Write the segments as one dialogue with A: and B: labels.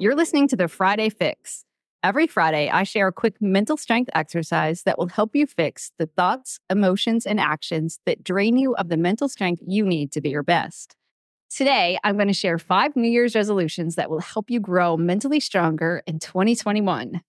A: You're listening to the Friday Fix. Every Friday, I share a quick mental strength exercise that will help you fix the thoughts, emotions, and actions that drain you of the mental strength you need to be your best. Today, I'm going to share five New Year's resolutions that will help you grow mentally stronger in 2021.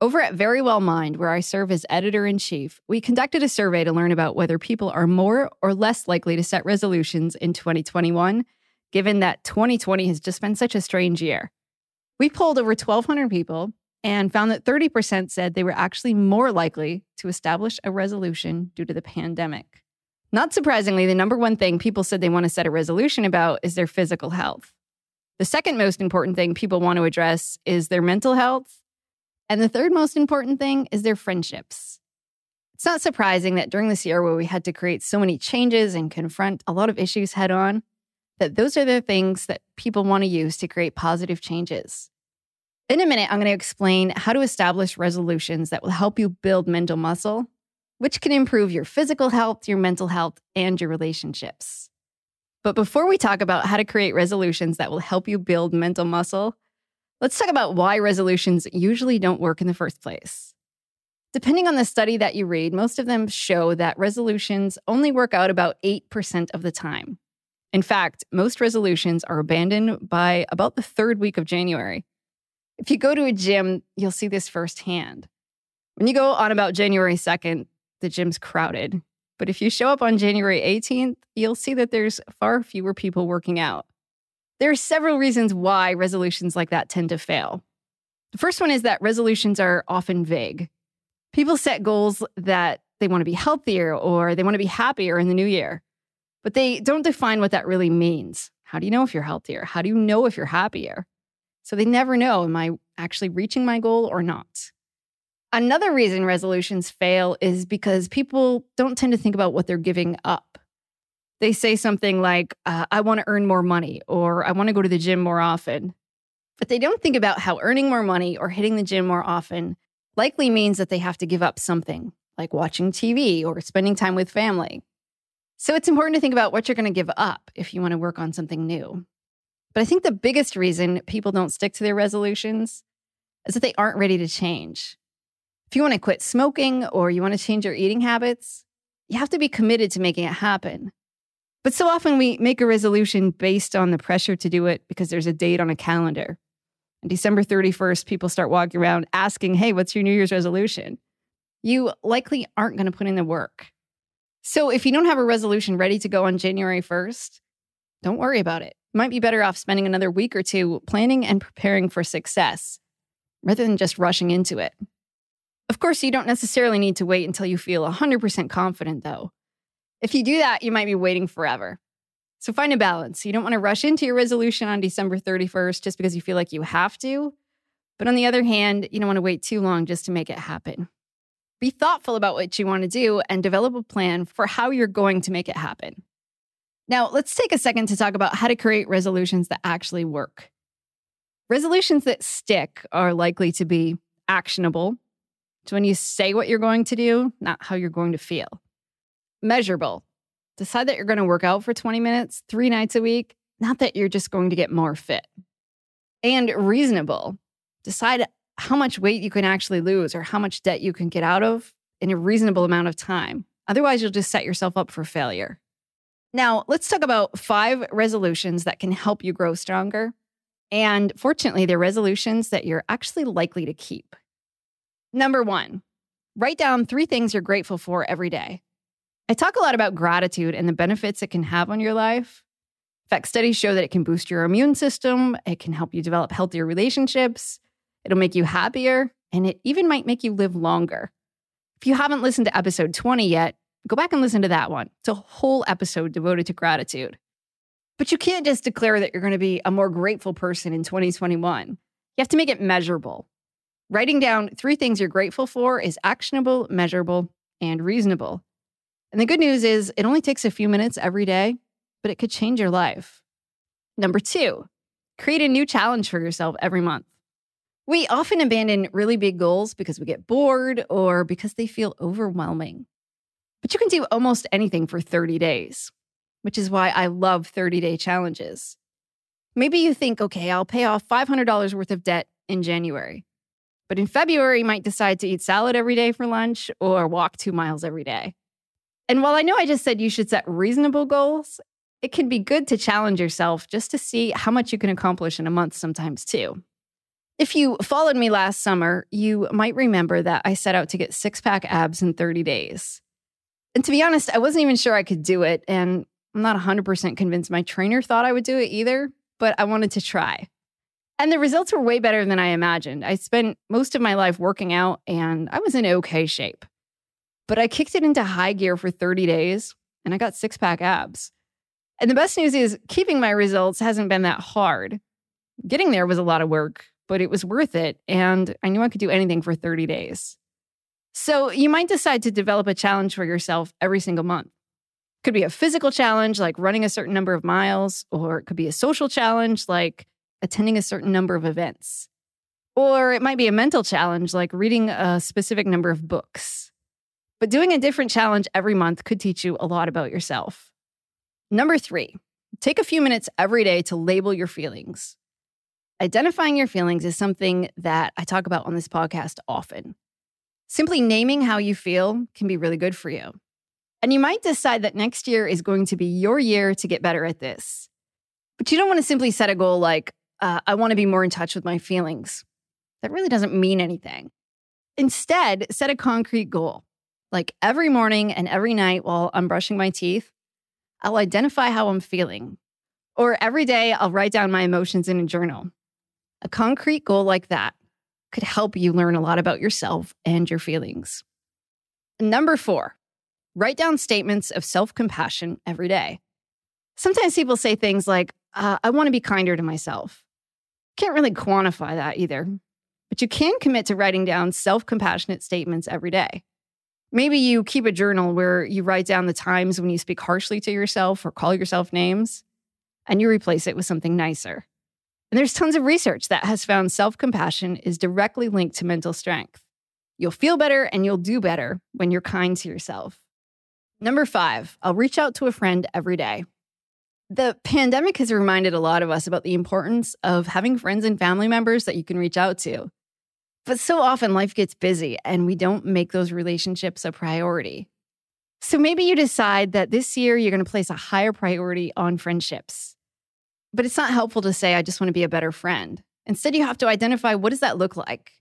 A: Over at Verywell Mind, where I serve as editor in chief, we conducted a survey to learn about whether people are more or less likely to set resolutions in 2021, given that 2020 has just been such a strange year. We polled over 1,200 people and found that 30% said they were actually more likely to establish a resolution due to the pandemic. Not surprisingly, the number one thing people said they want to set a resolution about is their physical health. The second most important thing people want to address is their mental health. And the third most important thing is their friendships. It's not surprising that during this year where we had to create so many changes and confront a lot of issues head on, that those are the things that people want to use to create positive changes. In a minute, I'm going to explain how to establish resolutions that will help you build mental muscle, which can improve your physical health, your mental health, and your relationships. But before we talk about how to create resolutions that will help you build mental muscle, let's talk about why resolutions usually don't work in the first place. Depending on the study that you read, most of them show that resolutions only work out about 8% of the time. In fact, most resolutions are abandoned by about the third week of January. If you go to a gym, you'll see this firsthand. When you go on about January 2nd, the gym's crowded. But if you show up on January 18th, you'll see that there's far fewer people working out. There are several reasons why resolutions like that tend to fail. The first one is that resolutions are often vague. People set goals that they want to be healthier or they want to be happier in the new year but they don't define what that really means. How do you know if you're healthier? How do you know if you're happier? So they never know, am I actually reaching my goal or not? Another reason resolutions fail is because people don't tend to think about what they're giving up. They say something like, uh, I want to earn more money or I want to go to the gym more often. But they don't think about how earning more money or hitting the gym more often likely means that they have to give up something, like watching TV or spending time with family. So it's important to think about what you're going to give up if you want to work on something new. But I think the biggest reason people don't stick to their resolutions is that they aren't ready to change. If you want to quit smoking or you want to change your eating habits, you have to be committed to making it happen. But so often we make a resolution based on the pressure to do it because there's a date on a calendar. On December 31st, people start walking around asking, Hey, what's your New Year's resolution? You likely aren't going to put in the work. So if you don't have a resolution ready to go on January 1st, don't worry about it. Might be better off spending another week or two planning and preparing for success rather than just rushing into it. Of course, you don't necessarily need to wait until you feel 100% confident, though. If you do that, you might be waiting forever. So find a balance. You don't want to rush into your resolution on December 31st just because you feel like you have to. But on the other hand, you don't want to wait too long just to make it happen. Be thoughtful about what you want to do and develop a plan for how you're going to make it happen. Now, let's take a second to talk about how to create resolutions that actually work. Resolutions that stick are likely to be actionable. It's when you say what you're going to do, not how you're going to feel. Measurable. Decide that you're going to work out for 20 minutes, three nights a week, not that you're just going to get more fit. And reasonable. Decide how much weight you can actually lose or how much debt you can get out of in a reasonable amount of time. Otherwise, you'll just set yourself up for failure. Now, let's talk about five resolutions that can help you grow stronger. And fortunately, they're resolutions that you're actually likely to keep. Number one, write down three things you're grateful for every day. I talk a lot about gratitude and the benefits it can have on your life. In fact, studies show that it can boost your immune system, it can help you develop healthier relationships, It'll make you happier and it even might make you live longer. If you haven't listened to episode 20 yet, go back and listen to that one. It's a whole episode devoted to gratitude. But you can't just declare that you're going to be a more grateful person in 2021. You have to make it measurable. Writing down three things you're grateful for is actionable, measurable, and reasonable. And the good news is it only takes a few minutes every day, but it could change your life. Number two, create a new challenge for yourself every month. We often abandon really big goals because we get bored or because they feel overwhelming. But you can do almost anything for 30 days, which is why I love 30 day challenges. Maybe you think, okay, I'll pay off $500 worth of debt in January. But in February, you might decide to eat salad every day for lunch or walk two miles every day. And while I know I just said you should set reasonable goals, it can be good to challenge yourself just to see how much you can accomplish in a month sometimes too. If you followed me last summer, you might remember that I set out to get six pack abs in 30 days. And to be honest, I wasn't even sure I could do it. And I'm not 100% convinced my trainer thought I would do it either, but I wanted to try. And the results were way better than I imagined. I spent most of my life working out and I was in okay shape. But I kicked it into high gear for 30 days and I got six pack abs. And the best news is keeping my results hasn't been that hard. Getting there was a lot of work, but it was worth it. And I knew I could do anything for 30 days. So you might decide to develop a challenge for yourself every single month. Could be a physical challenge like running a certain number of miles, or it could be a social challenge like attending a certain number of events. Or it might be a mental challenge like reading a specific number of books. But doing a different challenge every month could teach you a lot about yourself. Number three, take a few minutes every day to label your feelings. Identifying your feelings is something that I talk about on this podcast often. Simply naming how you feel can be really good for you. And you might decide that next year is going to be your year to get better at this. But you don't want to simply set a goal like, uh, I want to be more in touch with my feelings. That really doesn't mean anything. Instead, set a concrete goal. Like every morning and every night while I'm brushing my teeth, I'll identify how I'm feeling. Or every day, I'll write down my emotions in a journal. A concrete goal like that could help you learn a lot about yourself and your feelings. Number four, write down statements of self compassion every day. Sometimes people say things like, uh, I want to be kinder to myself. Can't really quantify that either, but you can commit to writing down self compassionate statements every day. Maybe you keep a journal where you write down the times when you speak harshly to yourself or call yourself names, and you replace it with something nicer. And there's tons of research that has found self compassion is directly linked to mental strength. You'll feel better and you'll do better when you're kind to yourself. Number five, I'll reach out to a friend every day. The pandemic has reminded a lot of us about the importance of having friends and family members that you can reach out to. But so often life gets busy and we don't make those relationships a priority. So maybe you decide that this year you're going to place a higher priority on friendships. But it's not helpful to say, I just want to be a better friend. Instead, you have to identify what does that look like?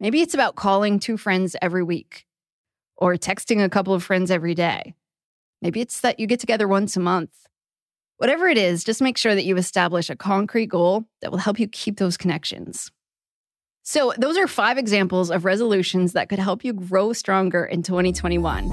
A: Maybe it's about calling two friends every week or texting a couple of friends every day. Maybe it's that you get together once a month Whatever it is, just make sure that you establish a concrete goal that will help you keep those connections. So, those are five examples of resolutions that could help you grow stronger in 2021.